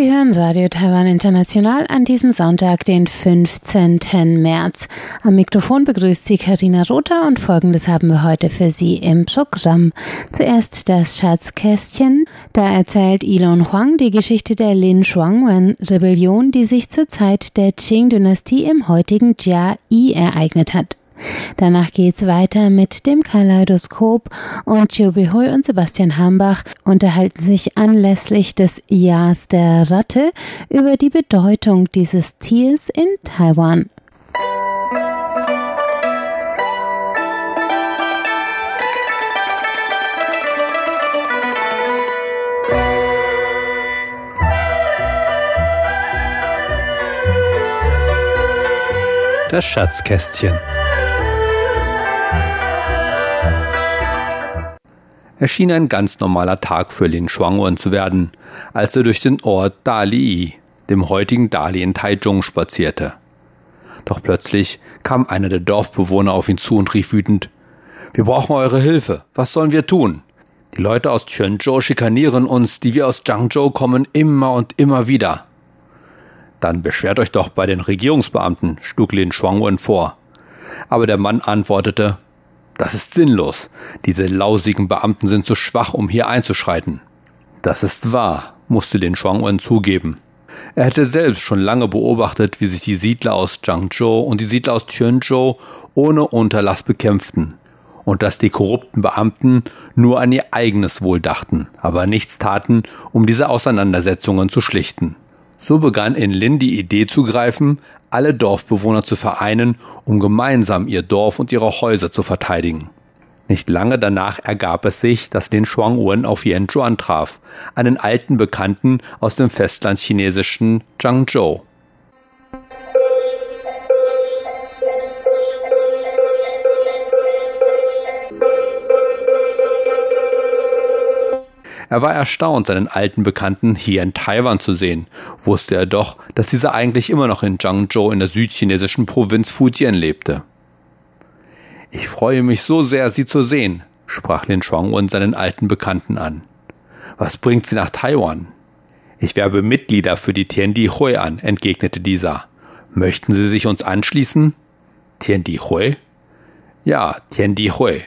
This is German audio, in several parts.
Sie hören Radio Taiwan International an diesem Sonntag, den 15. März. Am Mikrofon begrüßt Sie Karina Rother und folgendes haben wir heute für Sie im Programm. Zuerst das Schatzkästchen. Da erzählt Elon Huang die Geschichte der Lin Shuangwen-Rebellion, die sich zur Zeit der Qing-Dynastie im heutigen Jia Yi ereignet hat. Danach geht's weiter mit dem Kaleidoskop und Chiobi Hui und Sebastian Hambach unterhalten sich anlässlich des Jahres der Ratte über die Bedeutung dieses Tiers in Taiwan. Das Schatzkästchen. Erschien ein ganz normaler Tag für Lin Shuangwen zu werden, als er durch den Ort Dali, dem heutigen Dali in Taichung, spazierte. Doch plötzlich kam einer der Dorfbewohner auf ihn zu und rief wütend, wir brauchen eure Hilfe. Was sollen wir tun? Die Leute aus Quanzhou schikanieren uns, die wir aus Zhangzhou kommen, immer und immer wieder. Dann beschwert euch doch bei den Regierungsbeamten, schlug Lin Shuangwen vor. Aber der Mann antwortete, das ist sinnlos. Diese lausigen Beamten sind zu schwach, um hier einzuschreiten. Das ist wahr, musste Lin Shuangwen zugeben. Er hätte selbst schon lange beobachtet, wie sich die Siedler aus Zhangzhou und die Siedler aus Quanzhou ohne Unterlass bekämpften und dass die korrupten Beamten nur an ihr eigenes Wohl dachten, aber nichts taten, um diese Auseinandersetzungen zu schlichten. So begann in Lin die Idee zu greifen, alle Dorfbewohner zu vereinen, um gemeinsam ihr Dorf und ihre Häuser zu verteidigen. Nicht lange danach ergab es sich, dass Lin Shuangwen auf Yan Zhuan traf, einen alten Bekannten aus dem festlandchinesischen Zhangzhou. Er war erstaunt, seinen alten Bekannten hier in Taiwan zu sehen, wusste er doch, dass dieser eigentlich immer noch in Zhangzhou in der südchinesischen Provinz Fujian lebte. Ich freue mich so sehr, Sie zu sehen, sprach Lin Shuangwen seinen alten Bekannten an. Was bringt Sie nach Taiwan? Ich werbe Mitglieder für die Tiandi Hui an, entgegnete dieser. Möchten Sie sich uns anschließen? Tiandi Hui? Ja, Tiandi Hui.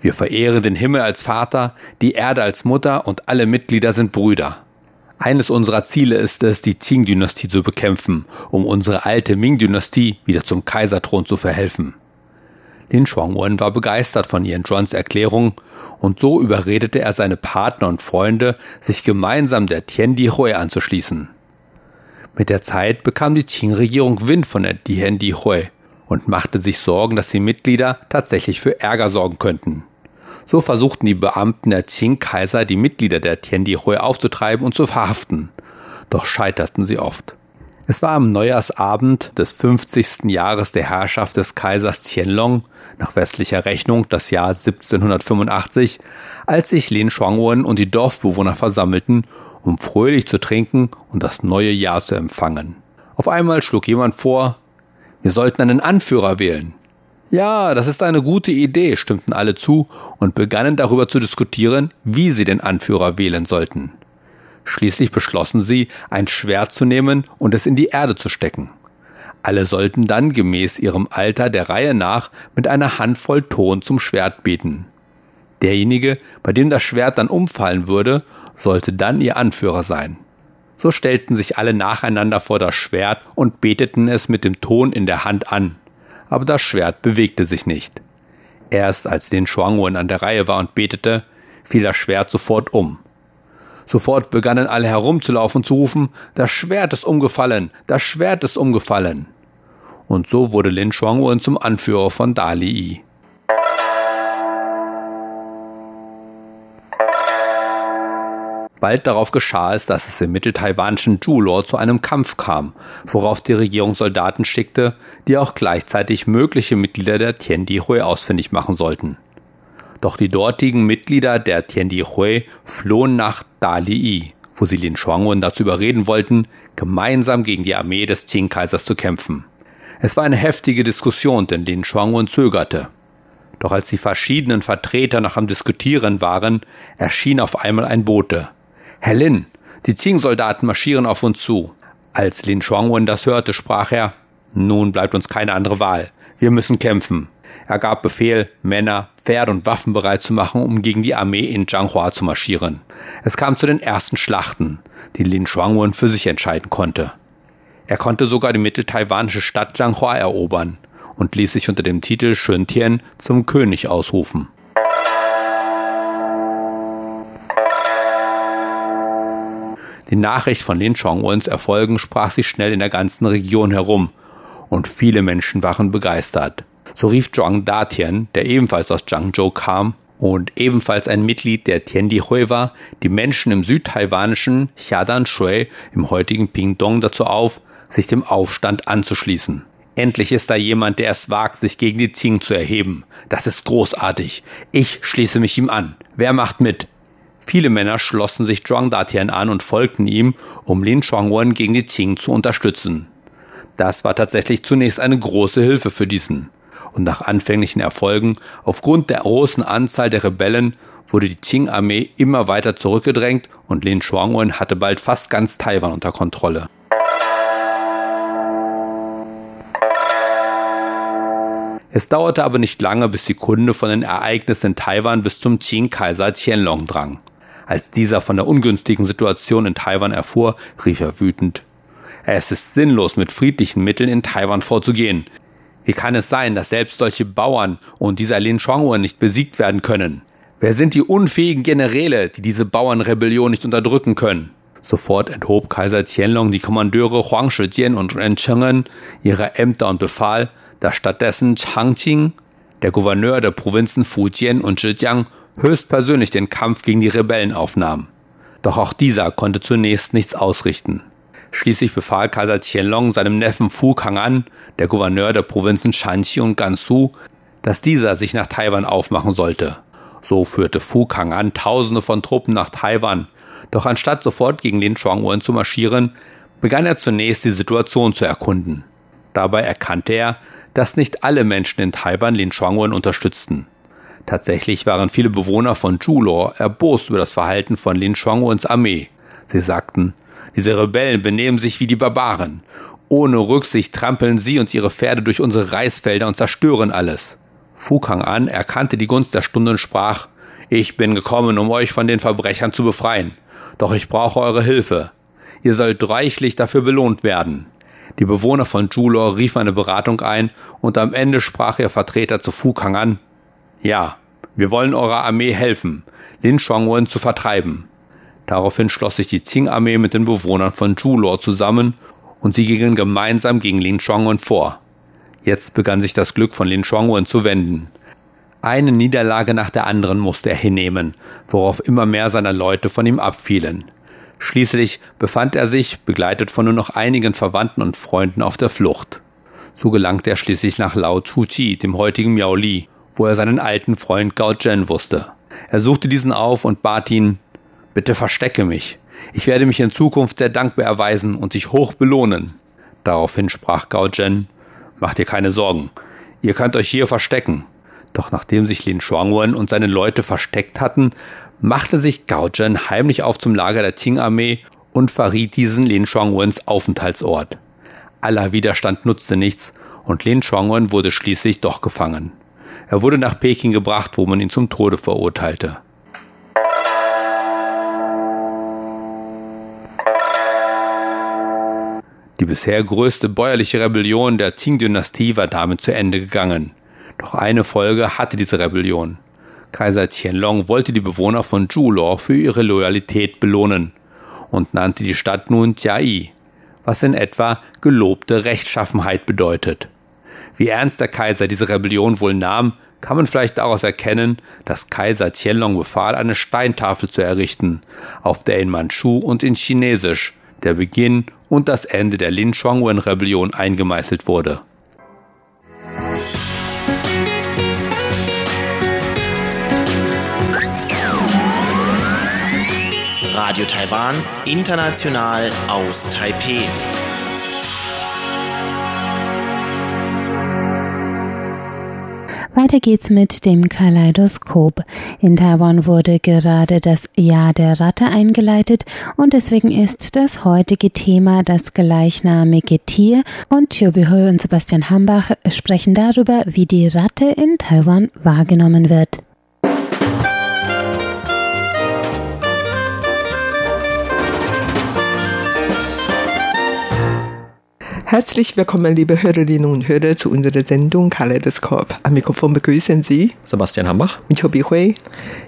Wir verehren den Himmel als Vater, die Erde als Mutter und alle Mitglieder sind Brüder. Eines unserer Ziele ist es, die Qing-Dynastie zu bekämpfen, um unsere alte Ming-Dynastie wieder zum Kaiserthron zu verhelfen. Lin Shuangwen war begeistert von Yan Zhuans Erklärung und so überredete er seine Partner und Freunde, sich gemeinsam der Tiandi Hui anzuschließen. Mit der Zeit bekam die Qing-Regierung Wind von der Tiandi Hui und machte sich Sorgen, dass die Mitglieder tatsächlich für Ärger sorgen könnten. So versuchten die Beamten der Qing-Kaiser, die Mitglieder der Tiandihui aufzutreiben und zu verhaften. Doch scheiterten sie oft. Es war am Neujahrsabend des 50. Jahres der Herrschaft des Kaisers Qianlong, nach westlicher Rechnung das Jahr 1785, als sich Lin Shuangwen und die Dorfbewohner versammelten, um fröhlich zu trinken und das neue Jahr zu empfangen. Auf einmal schlug jemand vor, wir sollten einen Anführer wählen. Ja, das ist eine gute Idee, stimmten alle zu und begannen darüber zu diskutieren, wie sie den Anführer wählen sollten. Schließlich beschlossen sie, ein Schwert zu nehmen und es in die Erde zu stecken. Alle sollten dann gemäß ihrem Alter der Reihe nach mit einer Handvoll Ton zum Schwert beten. Derjenige, bei dem das Schwert dann umfallen würde, sollte dann ihr Anführer sein. So stellten sich alle nacheinander vor das Schwert und beteten es mit dem Ton in der Hand an. Aber das Schwert bewegte sich nicht. Erst als den Shuangwen an der Reihe war und betete, fiel das Schwert sofort um. Sofort begannen alle herumzulaufen und zu rufen, das Schwert ist umgefallen, das Schwert ist umgefallen. Und so wurde Lin Shuangwen zum Anführer von Dali. Bald darauf geschah es, dass es im mitteltaiwanischen Julor zu einem Kampf kam, worauf die Regierung Soldaten schickte, die auch gleichzeitig mögliche Mitglieder der Tiandihui ausfindig machen sollten. Doch die dortigen Mitglieder der Tiandihui flohen nach Daliyi, wo sie Lin Shuangwen dazu überreden wollten, gemeinsam gegen die Armee des Qing-Kaisers zu kämpfen. Es war eine heftige Diskussion, denn Lin Shuangwen zögerte. Doch als die verschiedenen Vertreter noch am Diskutieren waren, erschien auf einmal ein Bote. Herr Lin, die Qing-Soldaten marschieren auf uns zu. Als Lin Shuangwen das hörte, sprach er, nun bleibt uns keine andere Wahl. Wir müssen kämpfen. Er gab Befehl, Männer, Pferde und Waffen bereit zu machen, um gegen die Armee in Zhanghua zu marschieren. Es kam zu den ersten Schlachten, die Lin Shuangwen für sich entscheiden konnte. Er konnte sogar die mitteltaiwanische Stadt Zhanghua erobern und ließ sich unter dem Titel Shuntian zum König ausrufen. Die Nachricht von Lin Chongwons Erfolgen sprach sich schnell in der ganzen Region herum und viele Menschen waren begeistert. So rief Zhuang Datian, der ebenfalls aus Zhangzhou kam und ebenfalls ein Mitglied der Tiandihui war, die Menschen im südtaiwanischen Xiadan Shui im heutigen Pingdong dazu auf, sich dem Aufstand anzuschließen. Endlich ist da jemand, der es wagt, sich gegen die Qing zu erheben. Das ist großartig. Ich schließe mich ihm an. Wer macht mit? Viele Männer schlossen sich Zhuang Datian an und folgten ihm, um Lin Shuangwen gegen die Qing zu unterstützen. Das war tatsächlich zunächst eine große Hilfe für diesen. Und nach anfänglichen Erfolgen, aufgrund der großen Anzahl der Rebellen, wurde die Qing-Armee immer weiter zurückgedrängt und Lin Shuangwen hatte bald fast ganz Taiwan unter Kontrolle. Es dauerte aber nicht lange, bis die Kunde von den Ereignissen in Taiwan bis zum Qing-Kaiser Qianlong drang. Als dieser von der ungünstigen Situation in Taiwan erfuhr, rief er wütend. Es ist sinnlos, mit friedlichen Mitteln in Taiwan vorzugehen. Wie kann es sein, dass selbst solche Bauern und dieser Lin Shuangwen nicht besiegt werden können? Wer sind die unfähigen Generäle, die diese Bauernrebellion nicht unterdrücken können? Sofort enthob Kaiser Qianlong die Kommandeure Huang Shijian und Ren Cheng'en ihre Ämter und befahl, dass stattdessen Chang Qing, der Gouverneur der Provinzen Fujian und Zhejiang, höchstpersönlich den Kampf gegen die Rebellen aufnahm. Doch auch dieser konnte zunächst nichts ausrichten. Schließlich befahl Kaiser Qianlong seinem Neffen Fu Kang'an, der Gouverneur der Provinzen Shanxi und Gansu, dass dieser sich nach Taiwan aufmachen sollte. So führte Fu Kang'an Tausende von Truppen nach Taiwan. Doch anstatt sofort gegen Lin Shuangwen zu marschieren, begann er zunächst die Situation zu erkunden. Dabei erkannte er, dass nicht alle Menschen in Taiwan Lin Shuangwen unterstützten. Tatsächlich waren viele Bewohner von Julor erbost über das Verhalten von Lin Shuangwens Armee. Sie sagten, diese Rebellen benehmen sich wie die Barbaren. Ohne Rücksicht trampeln sie und ihre Pferde durch unsere Reisfelder und zerstören alles. Fu Kang-an erkannte die Gunst der Stunde und sprach, ich bin gekommen, um euch von den Verbrechern zu befreien. Doch ich brauche eure Hilfe. Ihr sollt reichlich dafür belohnt werden. Die Bewohner von Julor riefen eine Beratung ein und am Ende sprach ihr Vertreter zu Fu Kang an, ja, wir wollen eurer Armee helfen, Lin Shuangwen zu vertreiben. Daraufhin schloss sich die Qing-Armee mit den Bewohnern von Julor zusammen und sie gingen gemeinsam gegen Lin Shuangwen vor. Jetzt begann sich das Glück von Lin Shuangwen zu wenden. Eine Niederlage nach der anderen musste er hinnehmen, worauf immer mehr seiner Leute von ihm abfielen. Schließlich befand er sich, begleitet von nur noch einigen Verwandten und Freunden, auf der Flucht. So gelangte er schließlich nach Lao Chuji, dem heutigen Miaoli, wo er seinen alten Freund Gao Zhen wusste. Er suchte diesen auf und bat ihn, bitte verstecke mich. Ich werde mich in Zukunft sehr dankbar erweisen und dich hoch belohnen. Daraufhin sprach Gao Zhen, mach dir keine Sorgen, ihr könnt euch hier verstecken. Doch nachdem sich Lin Shuangwen und seine Leute versteckt hatten, machte sich Gao Zhen heimlich auf zum Lager der Qing-Armee und verriet diesen Lin Shuangwens Aufenthaltsort. Aller Widerstand nutzte nichts und Lin Shuangwen wurde schließlich doch gefangen. Er wurde nach Peking gebracht, wo man ihn zum Tode verurteilte. Die bisher größte bäuerliche Rebellion der Qing-Dynastie war damit zu Ende gegangen. Doch eine Folge hatte diese Rebellion. Kaiser Qianlong wollte die Bewohner von Julor für ihre Loyalität belohnen und nannte die Stadt nun Jiai, was in etwa gelobte Rechtschaffenheit bedeutet. Wie ernst der Kaiser diese Rebellion wohl nahm, kann man vielleicht daraus erkennen, dass Kaiser Qianlong befahl, eine Steintafel zu errichten, auf der in Manchu und in Chinesisch der Beginn und das Ende der Lin Shuangwen-Rebellion eingemeißelt wurde. Radio Taiwan, international aus Taipeh. Weiter geht's mit dem Kaleidoskop. In Taiwan wurde gerade das Jahr der Ratte eingeleitet und deswegen ist das heutige Thema das gleichnamige Tier und Chobi Hui und Sebastian Hambach sprechen darüber, wie die Ratte in Taiwan wahrgenommen wird. Herzlich willkommen, liebe Hörerinnen und Hörer, zu unserer Sendung Kaleidoskop. Am Mikrofon begrüßen Sie Sebastian Hambach und Chobi Hui.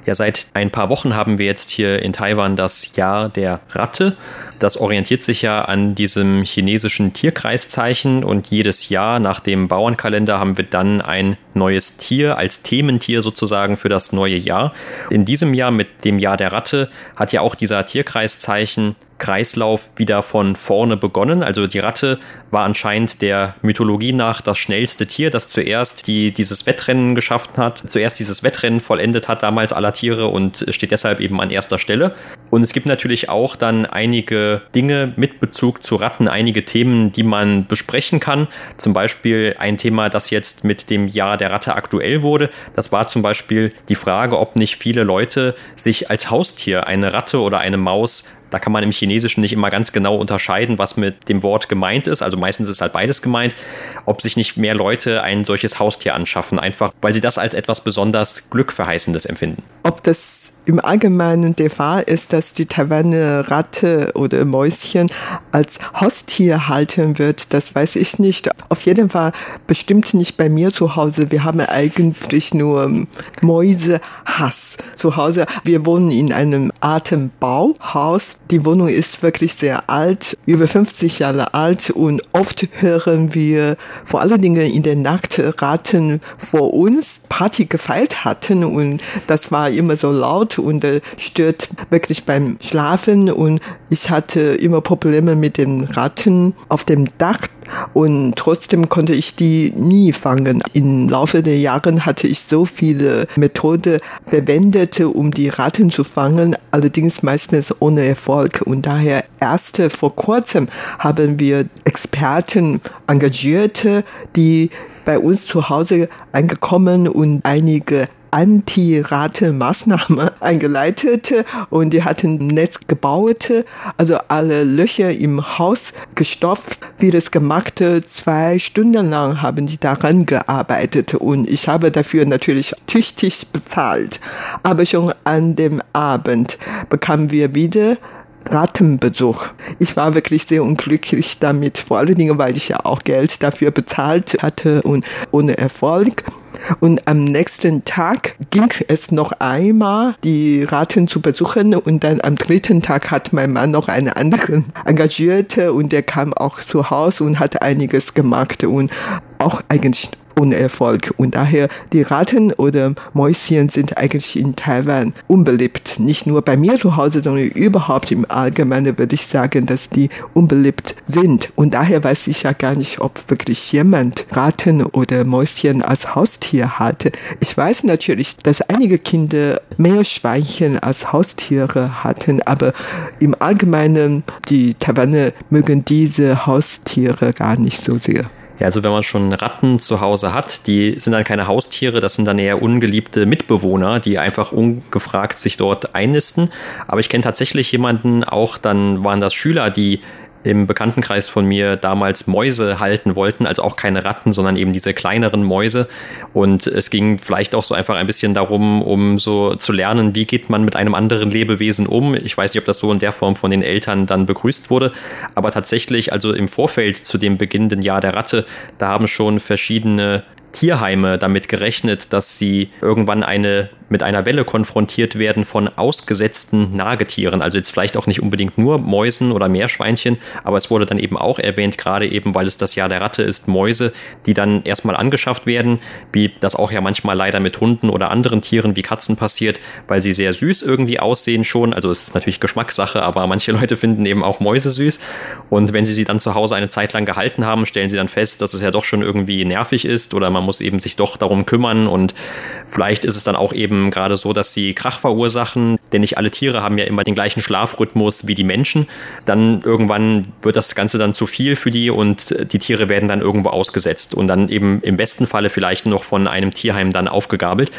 Ja, seit ein paar Wochen haben wir jetzt hier in Taiwan das Jahr der Ratte. Das orientiert sich ja an diesem chinesischen Tierkreiszeichen und jedes Jahr nach dem Bauernkalender haben wir dann ein neues Tier als Thementier sozusagen für das neue Jahr. In diesem Jahr mit dem Jahr der Ratte hat ja auch dieser Tierkreiszeichen Kreislauf wieder von vorne begonnen. Also die Ratte war anscheinend der Mythologie nach das schnellste Tier, das zuerst die, dieses Wettrennen geschaffen hat, zuerst dieses Wettrennen vollendet hat damals aller Tiere und steht deshalb eben an erster Stelle. Und es gibt natürlich auch dann einige Dinge mit Bezug zu Ratten, einige Themen, die man besprechen kann. Zum Beispiel ein Thema, das jetzt mit dem Jahr der Ratte aktuell wurde. Das war zum Beispiel die Frage, ob nicht viele Leute sich als Haustier eine Ratte oder eine Maus da kann man im Chinesischen nicht immer ganz genau unterscheiden, was mit dem Wort gemeint ist. Also meistens ist halt beides gemeint. Ob sich nicht mehr Leute ein solches Haustier anschaffen, einfach weil sie das als etwas besonders Glückverheißendes empfinden. Ob das im Allgemeinen der Fall ist, dass die Taiwaner Ratte oder Mäuschen als Haustier halten wird, das weiß ich nicht. Auf jeden Fall bestimmt nicht bei mir zu Hause. Wir haben eigentlich nur Mäusehass zu Hause. Wir wohnen in einem Atembauhaus. Die Wohnung ist wirklich sehr alt, über 50 Jahre alt und oft hören wir vor allen Dingen in der Nacht Ratten vor uns Party gefeiert hatten und das war immer so laut und äh, stört wirklich beim Schlafen und ich hatte immer Probleme mit den Ratten auf dem Dach und trotzdem konnte ich die nie fangen. Im Laufe der Jahre hatte ich so viele Methoden verwendet, um die Ratten zu fangen, allerdings meistens ohne Erfolg. Und daher erst vor kurzem haben wir Experten engagiert, die bei uns zu Hause angekommen und einige Anti-Rate-Maßnahme eingeleitet und die hatten ein Netz gebaut, also alle Löcher im Haus gestopft, wie das gemacht. Zwei Stunden lang haben die daran gearbeitet und ich habe dafür natürlich tüchtig bezahlt. Aber schon an dem Abend bekamen wir wieder Rattenbesuch. Ich war wirklich sehr unglücklich damit, vor allen Dingen, weil ich ja auch Geld dafür bezahlt hatte und ohne Erfolg. Und am nächsten Tag ging es noch einmal, die Ratten zu besuchen. Und dann am dritten Tag hat mein Mann noch einen anderen engagiert und der kam auch zu Hause und hat einiges gemacht und auch eigentlich ohne Erfolg. Und daher die Ratten oder Mäuschen sind eigentlich in Taiwan unbeliebt. Nicht nur bei mir zu Hause, sondern überhaupt im Allgemeinen würde ich sagen, dass die unbeliebt sind. Und daher weiß ich ja gar nicht, ob wirklich jemand Ratten oder Mäuschen als Haustier hatte. Ich weiß natürlich, dass einige Kinder Meerschweinchen als Haustiere hatten, aber im Allgemeinen die Taiwaner mögen diese Haustiere gar nicht so sehr. Ja, also wenn man schon Ratten zu Hause hat, die sind dann keine Haustiere, das sind dann eher ungeliebte Mitbewohner, die einfach ungefragt sich dort einnisten. Aber ich kenne tatsächlich jemanden, auch dann waren das Schüler, die im Bekanntenkreis von mir damals Mäuse halten wollten, also auch keine Ratten, sondern eben diese kleineren Mäuse. Und es ging vielleicht auch so einfach ein bisschen darum, um so zu lernen, wie geht man mit einem anderen Lebewesen um. Ich weiß nicht, ob das so in der Form von den Eltern dann begrüßt wurde, aber tatsächlich, also im Vorfeld zu dem beginnenden Jahr der Ratte, da haben schon verschiedene Tierheime damit gerechnet, dass sie irgendwann eine mit einer Welle konfrontiert werden von ausgesetzten Nagetieren. Also jetzt vielleicht auch nicht unbedingt nur Mäusen oder Meerschweinchen, aber es wurde dann eben auch erwähnt, gerade eben, weil es das Jahr der Ratte ist, Mäuse, die dann erstmal angeschafft werden, wie das auch ja manchmal leider mit Hunden oder anderen Tieren wie Katzen passiert, weil sie sehr süß irgendwie aussehen schon. Also es ist natürlich Geschmackssache, aber manche Leute finden eben auch Mäuse süß. Und wenn sie sie dann zu Hause eine Zeit lang gehalten haben, stellen sie dann fest, dass es ja doch schon irgendwie nervig ist oder man muss eben sich doch darum kümmern und vielleicht ist es dann auch eben eben gerade so, dass sie Krach verursachen, denn nicht alle Tiere haben ja immer den gleichen Schlafrhythmus wie die Menschen. Dann irgendwann wird das Ganze dann zu viel für die und die Tiere werden dann irgendwo ausgesetzt und dann eben im besten Falle vielleicht noch von einem Tierheim dann aufgegabelt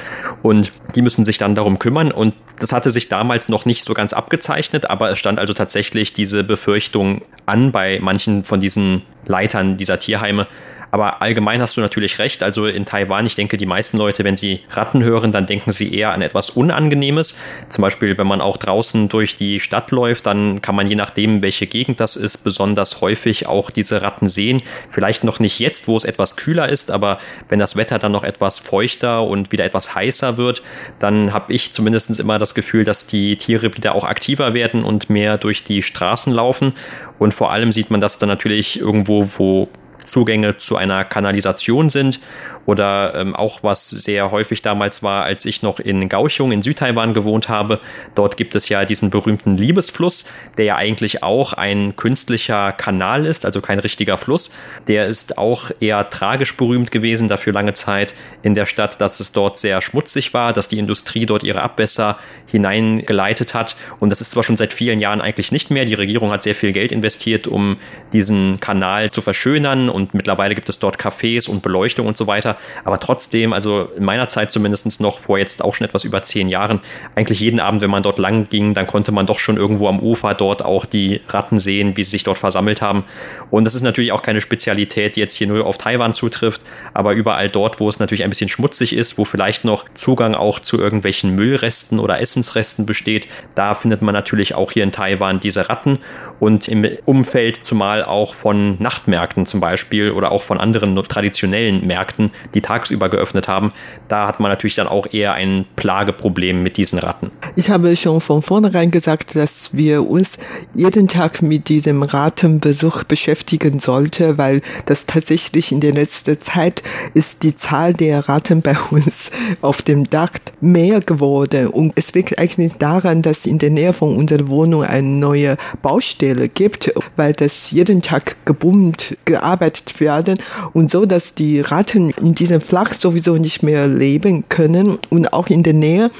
und die müssen sich dann darum kümmern und das hatte sich damals noch nicht so ganz abgezeichnet, aber es stand also tatsächlich diese Befürchtung an bei manchen von diesen Leitern dieser Tierheime, aber allgemein hast du natürlich recht. Also in Taiwan, ich denke, die meisten Leute, wenn sie Ratten hören, dann denken sie eher an etwas Unangenehmes. Zum Beispiel, wenn man auch draußen durch die Stadt läuft, dann kann man je nachdem, welche Gegend das ist, besonders häufig auch diese Ratten sehen. Vielleicht noch nicht jetzt, wo es etwas kühler ist, aber wenn das Wetter dann noch etwas feuchter und wieder etwas heißer wird, dann habe ich zumindest immer das Gefühl, dass die Tiere wieder auch aktiver werden und mehr durch die Straßen laufen. Und vor allem sieht man das dann natürlich irgendwo, wo Zugänge zu einer Kanalisation sind oder ähm, auch was sehr häufig damals war, als ich noch in Kaohsiung in Südtaiwan gewohnt habe. Dort gibt es ja diesen berühmten Liebesfluss, der ja eigentlich auch ein künstlicher Kanal ist, also kein richtiger Fluss. Der ist auch eher tragisch berühmt gewesen dafür lange Zeit in der Stadt, dass es dort sehr schmutzig war, dass die Industrie dort ihre Abwässer hineingeleitet hat. Und das ist zwar schon seit vielen Jahren eigentlich nicht mehr. Die Regierung hat sehr viel Geld investiert, um diesen Kanal zu verschönern und mittlerweile gibt es dort Cafés und Beleuchtung und so weiter. Aber trotzdem, also in meiner Zeit zumindest noch vor jetzt auch schon etwas über zehn Jahren, eigentlich jeden Abend, wenn man dort lang ging, dann konnte man doch schon irgendwo am Ufer dort auch die Ratten sehen, wie sie sich dort versammelt haben. Und das ist natürlich auch keine Spezialität, die jetzt hier nur auf Taiwan zutrifft, aber überall dort, wo es natürlich ein bisschen schmutzig ist, wo vielleicht noch Zugang auch zu irgendwelchen Müllresten oder Essensresten besteht, da findet man natürlich auch hier in Taiwan diese Ratten und im Umfeld zumal auch von Nachtmärkten zum Beispiel oder auch von anderen traditionellen Märkten, die tagsüber geöffnet haben, da hat man natürlich dann auch eher ein Plageproblem mit diesen Ratten. Ich habe schon von vornherein gesagt, dass wir uns jeden Tag mit diesem Rattenbesuch beschäftigen sollten, weil das tatsächlich in der letzten Zeit ist die Zahl der Ratten bei uns auf dem Dach mehr geworden. Und es liegt eigentlich daran, dass in der Nähe von unserer Wohnung eine neue Baustelle gibt, weil das jeden Tag gebummt gearbeitet werden und so, dass die Ratten in diesem Flach sowieso nicht mehr leben können und auch in der Nähe.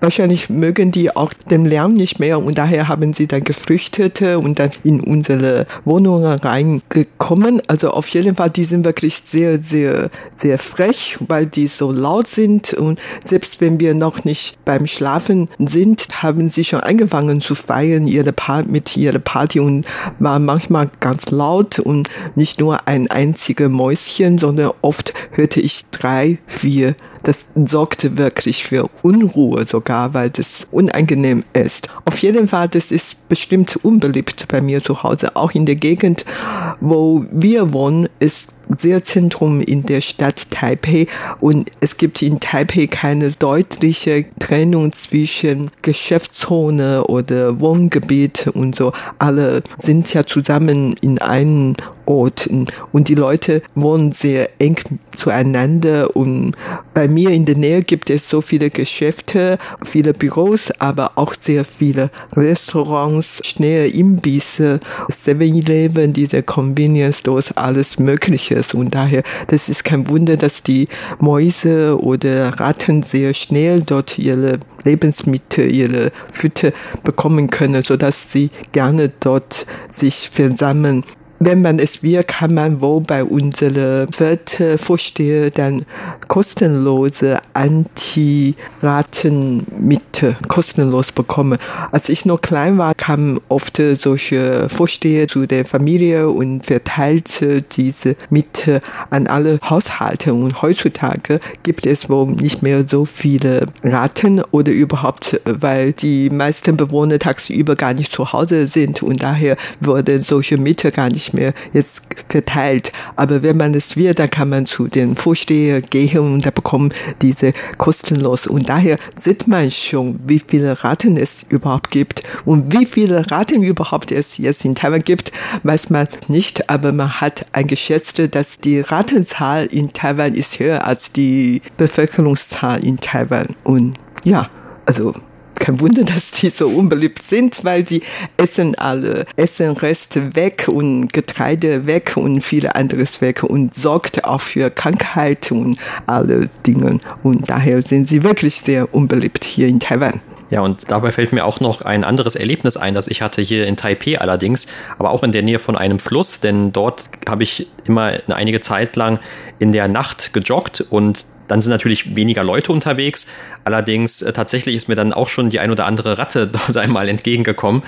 Wahrscheinlich mögen die auch den Lärm nicht mehr und daher haben sie dann geflüchtet und dann in unsere Wohnung reingekommen. Also auf jeden Fall, die sind wirklich sehr, sehr, sehr frech, weil die so laut sind und selbst wenn wir noch nicht beim Schlafen sind, haben sie schon angefangen zu feiern ihre mit ihrer Party und war manchmal ganz laut und nicht nur ein einziges Mäuschen, sondern oft hörte ich drei, vier das sorgte wirklich für Unruhe sogar, weil das unangenehm ist. Auf jeden Fall, das ist bestimmt unbeliebt bei mir zu Hause. Auch in der Gegend, wo wir wohnen, ist sehr Zentrum in der Stadt Taipei und es gibt in Taipei keine deutliche Trennung zwischen Geschäftszone oder Wohngebiet und so. Alle sind ja zusammen in einem Ort und die Leute wohnen sehr eng zueinander und bei mir in der Nähe gibt es so viele Geschäfte, viele Büros, aber auch sehr viele Restaurants, schnelle Imbisse, 7-Eleven, diese Convenience Stores, alles Mögliche. Und daher, das ist kein Wunder, dass die Mäuse oder Ratten sehr schnell dort ihre Lebensmittel, ihre Fütter bekommen können, sodass sie gerne dort sich versammeln wenn man es will, kann man wohl bei unserer Wirtevorsteher dann kostenlose Anti-Ratenmittel kostenlos bekommen. Als ich noch klein war, kamen oft solche Vorsteher zu der Familie und verteilte diese Mittel an alle Haushalte. Und heutzutage gibt es wohl nicht mehr so viele Ratten oder überhaupt, weil die meisten Bewohner tagsüber gar nicht zu Hause sind und daher wurden solche Mittel gar nicht mehr jetzt verteilt. Aber wenn man es will, dann kann man zu den Vorsteher gehen und da bekommt diese kostenlos. Und daher sieht man schon, wie viele Raten es überhaupt gibt. Und wie viele Raten überhaupt es jetzt in Taiwan gibt, weiß man nicht. Aber man hat eingeschätzt, dass die Ratenzahl in Taiwan ist höher als die Bevölkerungszahl in Taiwan. Und ja, also kein Wunder, dass die so unbeliebt sind, weil die essen alle Essenreste weg und Getreide weg und viele anderes weg und sorgt auch für Krankheit und alle Dinge. Und daher sind sie wirklich sehr unbeliebt hier in Taiwan. Ja, und dabei fällt mir auch noch ein anderes Erlebnis ein, das ich hatte hier in Taipei allerdings, aber auch in der Nähe von einem Fluss, denn dort habe ich immer eine einige Zeit lang in der Nacht gejoggt und dann sind natürlich weniger Leute unterwegs. Allerdings äh, tatsächlich ist mir dann auch schon die ein oder andere Ratte dort einmal entgegengekommen.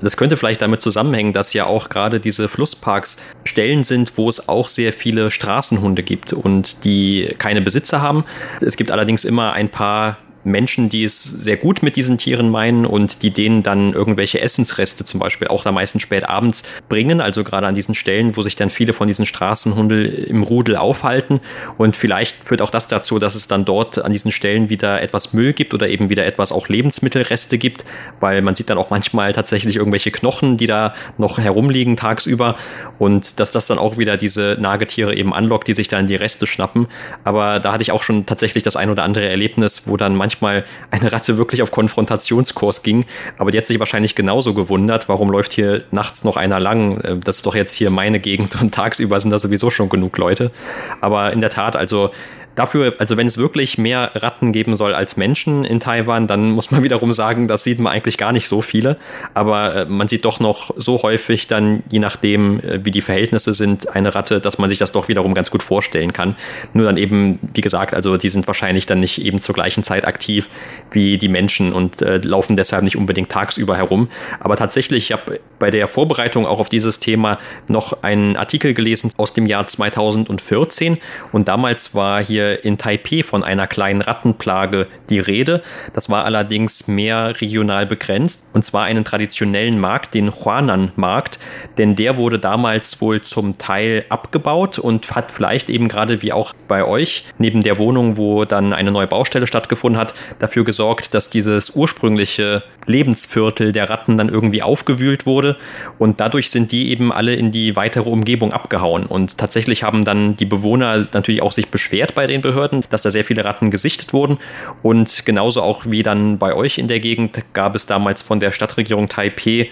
Das könnte vielleicht damit zusammenhängen, dass ja auch gerade diese Flussparks Stellen sind, wo es auch sehr viele Straßenhunde gibt und die keine Besitzer haben. Es gibt allerdings immer ein paar Menschen, die es sehr gut mit diesen Tieren meinen und die denen dann irgendwelche Essensreste zum Beispiel auch da meistens spät abends bringen, also gerade an diesen Stellen, wo sich dann viele von diesen Straßenhunden im Rudel aufhalten. Und vielleicht führt auch das dazu, dass es dann dort an diesen Stellen wieder etwas Müll gibt oder eben wieder etwas auch Lebensmittelreste gibt, weil man sieht dann auch manchmal tatsächlich irgendwelche Knochen, die da noch herumliegen tagsüber und dass das dann auch wieder diese Nagetiere eben anlockt, die sich dann die Reste schnappen. Aber da hatte ich auch schon tatsächlich das ein oder andere Erlebnis, wo dann manchmal manchmal eine Ratte wirklich auf Konfrontationskurs ging. Aber die hat sich wahrscheinlich genauso gewundert, warum läuft hier nachts noch einer lang? Äh, das ist doch jetzt hier meine Gegend und tagsüber sind da sowieso schon genug Leute. Aber in der Tat, also Dafür, also wenn es wirklich mehr Ratten geben soll als Menschen in Taiwan, dann muss man wiederum sagen, das sieht man eigentlich gar nicht so viele. Aber äh, man sieht doch noch so häufig dann, je nachdem, äh, wie die Verhältnisse sind, eine Ratte, dass man sich das doch wiederum ganz gut vorstellen kann. Nur dann eben, wie gesagt, also die sind wahrscheinlich dann nicht eben zur gleichen Zeit aktiv wie die Menschen und äh, laufen deshalb nicht unbedingt tagsüber herum. Aber tatsächlich, ich habe bei der Vorbereitung auch auf dieses Thema noch einen Artikel gelesen aus dem Jahr 2014 und damals war hier in Taipeh von einer kleinen Rattenplage die Rede. Das war allerdings mehr regional begrenzt und zwar einen traditionellen Markt, den Huanan-Markt, denn der wurde damals wohl zum Teil abgebaut und hat vielleicht eben gerade wie auch bei euch neben der Wohnung, wo dann eine neue Baustelle stattgefunden hat, dafür gesorgt, dass dieses ursprüngliche Lebensviertel der Ratten dann irgendwie aufgewühlt wurde und dadurch sind die eben alle in die weitere Umgebung abgehauen und tatsächlich haben dann die Bewohner natürlich auch sich beschwert bei den Behörden, dass da sehr viele Ratten gesichtet wurden. Und genauso auch wie dann bei euch in der Gegend gab es damals von der Stadtregierung Taipei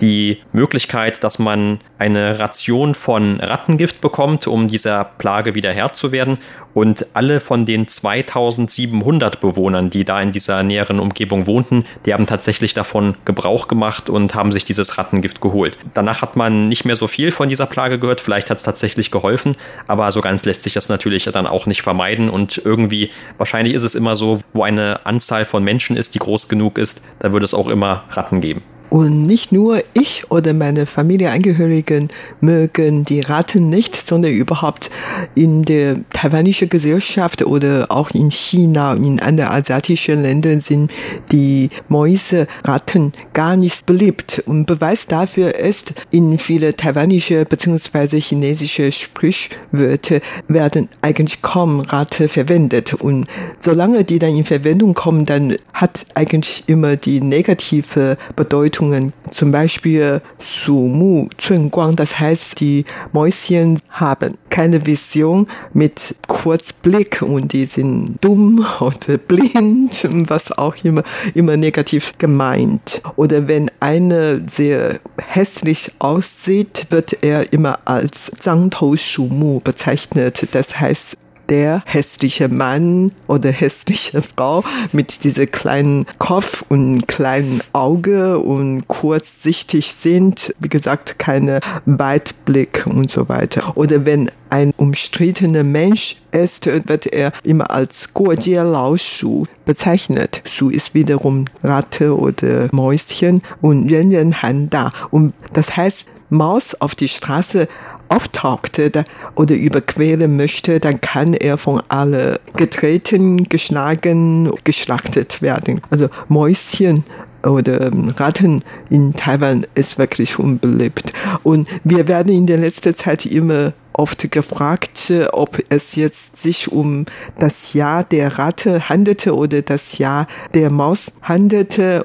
die Möglichkeit, dass man eine Ration von Rattengift bekommt, um dieser Plage wieder Herr zu werden. Und alle von den 2700 Bewohnern, die da in dieser näheren Umgebung wohnten, die haben tatsächlich davon Gebrauch gemacht und haben sich dieses Rattengift geholt. Danach hat man nicht mehr so viel von dieser Plage gehört. Vielleicht hat es tatsächlich geholfen, aber so ganz lässt sich das natürlich dann auch nicht vermeiden. Und irgendwie, wahrscheinlich ist es immer so, wo eine Anzahl von Menschen ist, die groß genug ist, da würde es auch immer Ratten geben. Und nicht nur ich oder meine Familienangehörigen mögen die Ratten nicht, sondern überhaupt in der taiwanischen Gesellschaft oder auch in China und in anderen asiatischen Ländern sind die Mäuse, Ratten gar nicht beliebt. Und Beweis dafür ist, in viele taiwanische bzw. chinesische Sprichwörter werden eigentlich kaum Ratte verwendet. Und solange die dann in Verwendung kommen, dann hat eigentlich immer die negative Bedeutung Bedeutungen. Zum Beispiel Su Mu Zun Guang, das heißt, die Mäuschen haben keine Vision mit Kurzblick und die sind dumm oder blind, was auch immer, immer negativ gemeint. Oder wenn einer sehr hässlich aussieht, wird er immer als Zhang Tou Shu Mu bezeichnet. Das heißt, der hässliche Mann oder hässliche Frau mit diesem kleinen Kopf und kleinen Auge und kurzsichtig sind, wie gesagt, keine Weitblick und so weiter. Oder wenn ein umstrittener Mensch ist, wird er immer als Guojie Laoshu bezeichnet. Shu ist wiederum Ratte oder Mäuschen und Ren Ren Han Da. Und das heißt, Maus auf die Straße auftauchte oder überqueren möchte, dann kann er von alle getreten, geschlagen, geschlachtet werden. Also Mäuschen oder ähm, Ratten in Taiwan ist wirklich unbeliebt. Und wir werden in der letzten Zeit immer oft gefragt, ob es jetzt sich um das Jahr der Ratte handelte oder das Jahr der Maus handelte,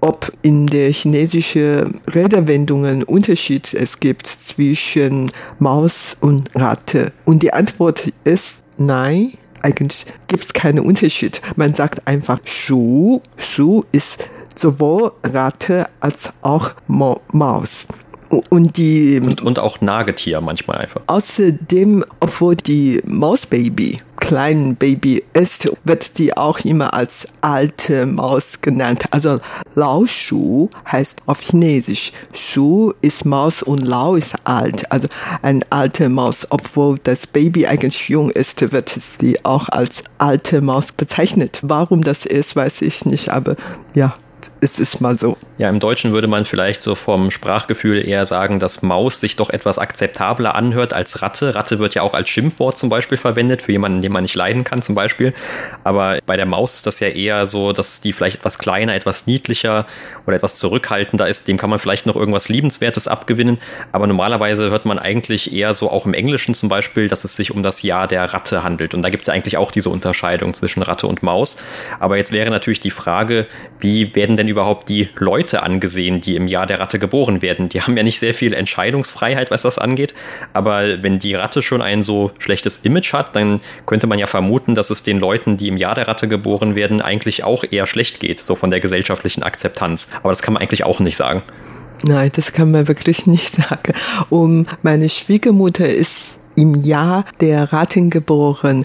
ob in der chinesischen Redewendungen Unterschied es gibt zwischen Maus und Ratte. Und die Antwort ist nein. Eigentlich gibt es keinen Unterschied. Man sagt einfach Shu. Shu ist sowohl Ratte als auch Maus. Und die. Und, und auch Nagetier manchmal einfach. Außerdem, obwohl die Mausbaby kleinen Baby ist, wird die auch immer als alte Maus genannt. Also Laoshu heißt auf Chinesisch. Shu ist Maus und Lao ist alt. Also eine alte Maus. Obwohl das Baby eigentlich jung ist, wird sie auch als alte Maus bezeichnet. Warum das ist, weiß ich nicht. Aber ja, es ist mal so. Ja, im Deutschen würde man vielleicht so vom Sprachgefühl eher sagen, dass Maus sich doch etwas akzeptabler anhört als Ratte. Ratte wird ja auch als Schimpfwort zum Beispiel verwendet, für jemanden, den man nicht leiden kann zum Beispiel. Aber bei der Maus ist das ja eher so, dass die vielleicht etwas kleiner, etwas niedlicher oder etwas zurückhaltender ist. Dem kann man vielleicht noch irgendwas Liebenswertes abgewinnen. Aber normalerweise hört man eigentlich eher so auch im Englischen zum Beispiel, dass es sich um das Jahr der Ratte handelt. Und da gibt es ja eigentlich auch diese Unterscheidung zwischen Ratte und Maus. Aber jetzt wäre natürlich die Frage, wie werden denn überhaupt die Leute angesehen, die im Jahr der Ratte geboren werden. Die haben ja nicht sehr viel Entscheidungsfreiheit, was das angeht. Aber wenn die Ratte schon ein so schlechtes Image hat, dann könnte man ja vermuten, dass es den Leuten, die im Jahr der Ratte geboren werden, eigentlich auch eher schlecht geht, so von der gesellschaftlichen Akzeptanz. Aber das kann man eigentlich auch nicht sagen. Nein, das kann man wirklich nicht sagen. Um meine Schwiegermutter ist im Jahr der Ratten geboren.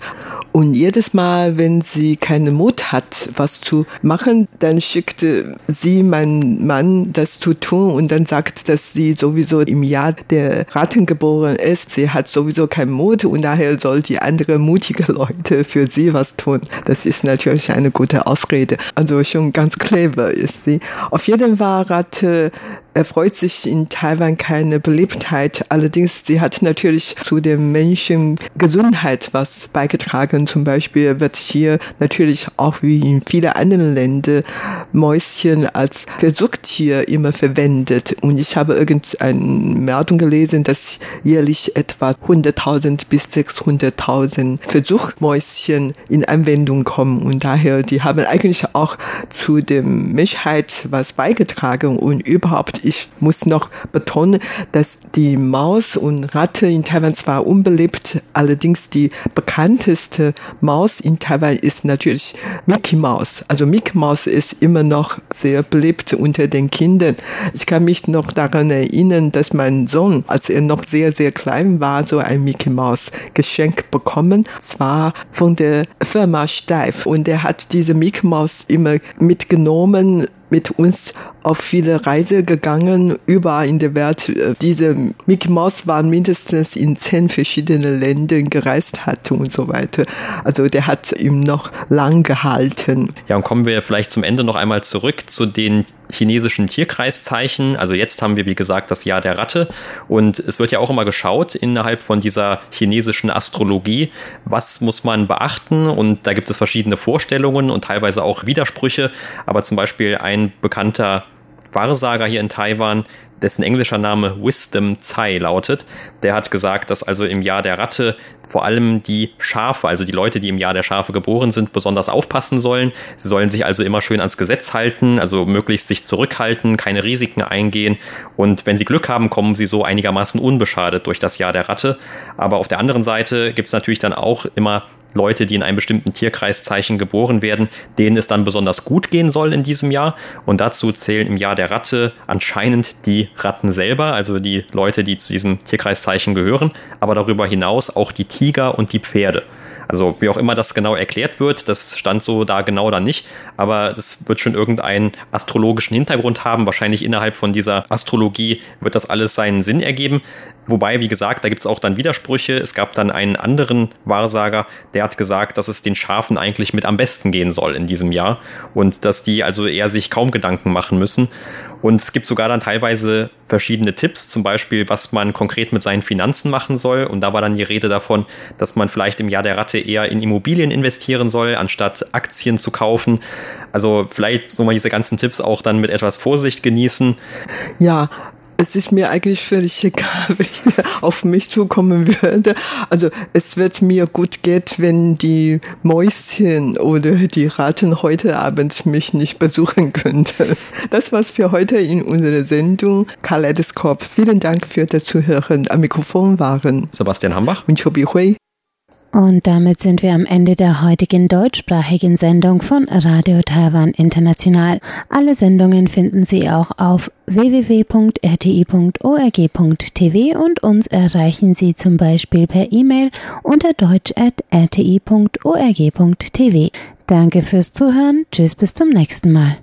Und jedes Mal, wenn sie keine Mut hat, was zu machen, dann schickt sie meinen Mann, das zu tun und dann sagt, dass sie sowieso im Jahr der Ratten geboren ist. Sie hat sowieso keinen Mut und daher soll die andere mutige Leute für sie was tun. Das ist natürlich eine gute Ausrede. Also schon ganz clever ist sie. Auf jeden Fall Ratte erfreut sich in Taiwan keine Beliebtheit. Allerdings, sie hat natürlich zu der Menschengesundheit was beigetragen. Zum Beispiel wird hier natürlich auch wie in vielen anderen Ländern Mäuschen als Versuchstier immer verwendet. Und ich habe irgendeine Meldung gelesen, dass jährlich etwa 100.000 bis 600.000 Versuchmäuschen in Anwendung kommen. Und daher, die haben eigentlich auch zu der Menschheit was beigetragen und überhaupt ich muss noch betonen, dass die Maus und Ratte in Taiwan zwar unbeliebt, allerdings die bekannteste Maus in Taiwan ist natürlich Mickey Maus. Also Mickey Maus ist immer noch sehr beliebt unter den Kindern. Ich kann mich noch daran erinnern, dass mein Sohn, als er noch sehr, sehr klein war, so ein Mickey Maus Geschenk bekommen, zwar von der Firma Steif. Und er hat diese Mickey Maus immer mitgenommen mit uns auf viele Reise gegangen, überall in der Welt. Diese Mickey Mouse war mindestens in zehn verschiedene Ländern gereist hat und so weiter. Also der hat ihm noch lang gehalten. Ja, und kommen wir vielleicht zum Ende noch einmal zurück zu den chinesischen Tierkreiszeichen. Also jetzt haben wir, wie gesagt, das Jahr der Ratte. Und es wird ja auch immer geschaut innerhalb von dieser chinesischen Astrologie, was muss man beachten. Und da gibt es verschiedene Vorstellungen und teilweise auch Widersprüche. Aber zum Beispiel ein bekannter Wahrsager hier in Taiwan, dessen englischer Name Wisdom Tsai lautet. Der hat gesagt, dass also im Jahr der Ratte vor allem die Schafe, also die Leute, die im Jahr der Schafe geboren sind, besonders aufpassen sollen. Sie sollen sich also immer schön ans Gesetz halten, also möglichst sich zurückhalten, keine Risiken eingehen. Und wenn sie Glück haben, kommen sie so einigermaßen unbeschadet durch das Jahr der Ratte. Aber auf der anderen Seite gibt es natürlich dann auch immer Leute, die in einem bestimmten Tierkreiszeichen geboren werden, denen es dann besonders gut gehen soll in diesem Jahr. Und dazu zählen im Jahr der Ratte anscheinend die Ratten selber, also die Leute, die zu diesem Tierkreiszeichen gehören, aber darüber hinaus auch die Tiger und die Pferde. Also wie auch immer das genau erklärt wird, das stand so da genau da nicht, aber das wird schon irgendeinen astrologischen Hintergrund haben. Wahrscheinlich innerhalb von dieser Astrologie wird das alles seinen Sinn ergeben. Wobei, wie gesagt, da gibt es auch dann Widersprüche. Es gab dann einen anderen Wahrsager, der hat gesagt, dass es den Schafen eigentlich mit am besten gehen soll in diesem Jahr und dass die also eher sich kaum Gedanken machen müssen. Und es gibt sogar dann teilweise verschiedene Tipps, zum Beispiel, was man konkret mit seinen Finanzen machen soll. Und da war dann die Rede davon, dass man vielleicht im Jahr der Ratte eher in Immobilien investieren soll, anstatt Aktien zu kaufen. Also vielleicht soll man diese ganzen Tipps auch dann mit etwas Vorsicht genießen. Ja, es ist mir eigentlich völlig egal, wer auf mich zukommen würde. Also es wird mir gut gehen, wenn die Mäuschen oder die Ratten heute Abend mich nicht besuchen könnten. Das war's für heute in unserer Sendung Kaleidoskop. Vielen Dank für das Zuhören. Am Mikrofon waren Sebastian Hambach und Chobi Hui. Und damit sind wir am Ende der heutigen deutschsprachigen Sendung von Radio Taiwan International. Alle Sendungen finden Sie auch auf www.rti.org.tv und uns erreichen Sie zum Beispiel per E-Mail unter deutsch.rti.org.tv. Danke fürs Zuhören. Tschüss, bis zum nächsten Mal.